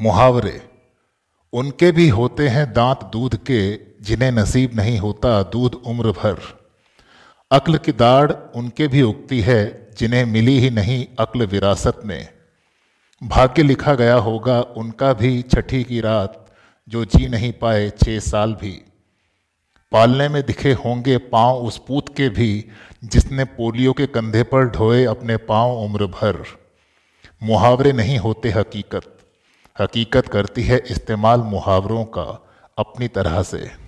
मुहावरे, उनके भी होते हैं दांत दूध के, जिन्हें नसीब नहीं होता दूध उम्र भर। अक्ल की दाढ़ उनके भी उगती है, जिन्हें मिली ही नहीं अक्ल विरासत में। भाग्य लिखा गया होगा उनका भी छठी की रात, जो जी नहीं पाए छः साल भी। पालने में दिखे होंगे पाँव उस पूत के भी, जिसने पोलियो के कंधे पर ढोए अपने पाँव उम्र भर। मुहावरे नहीं होते हकीकत। हकीकत करती है इस्तेमाल मुहावरों का अपनी तरह से।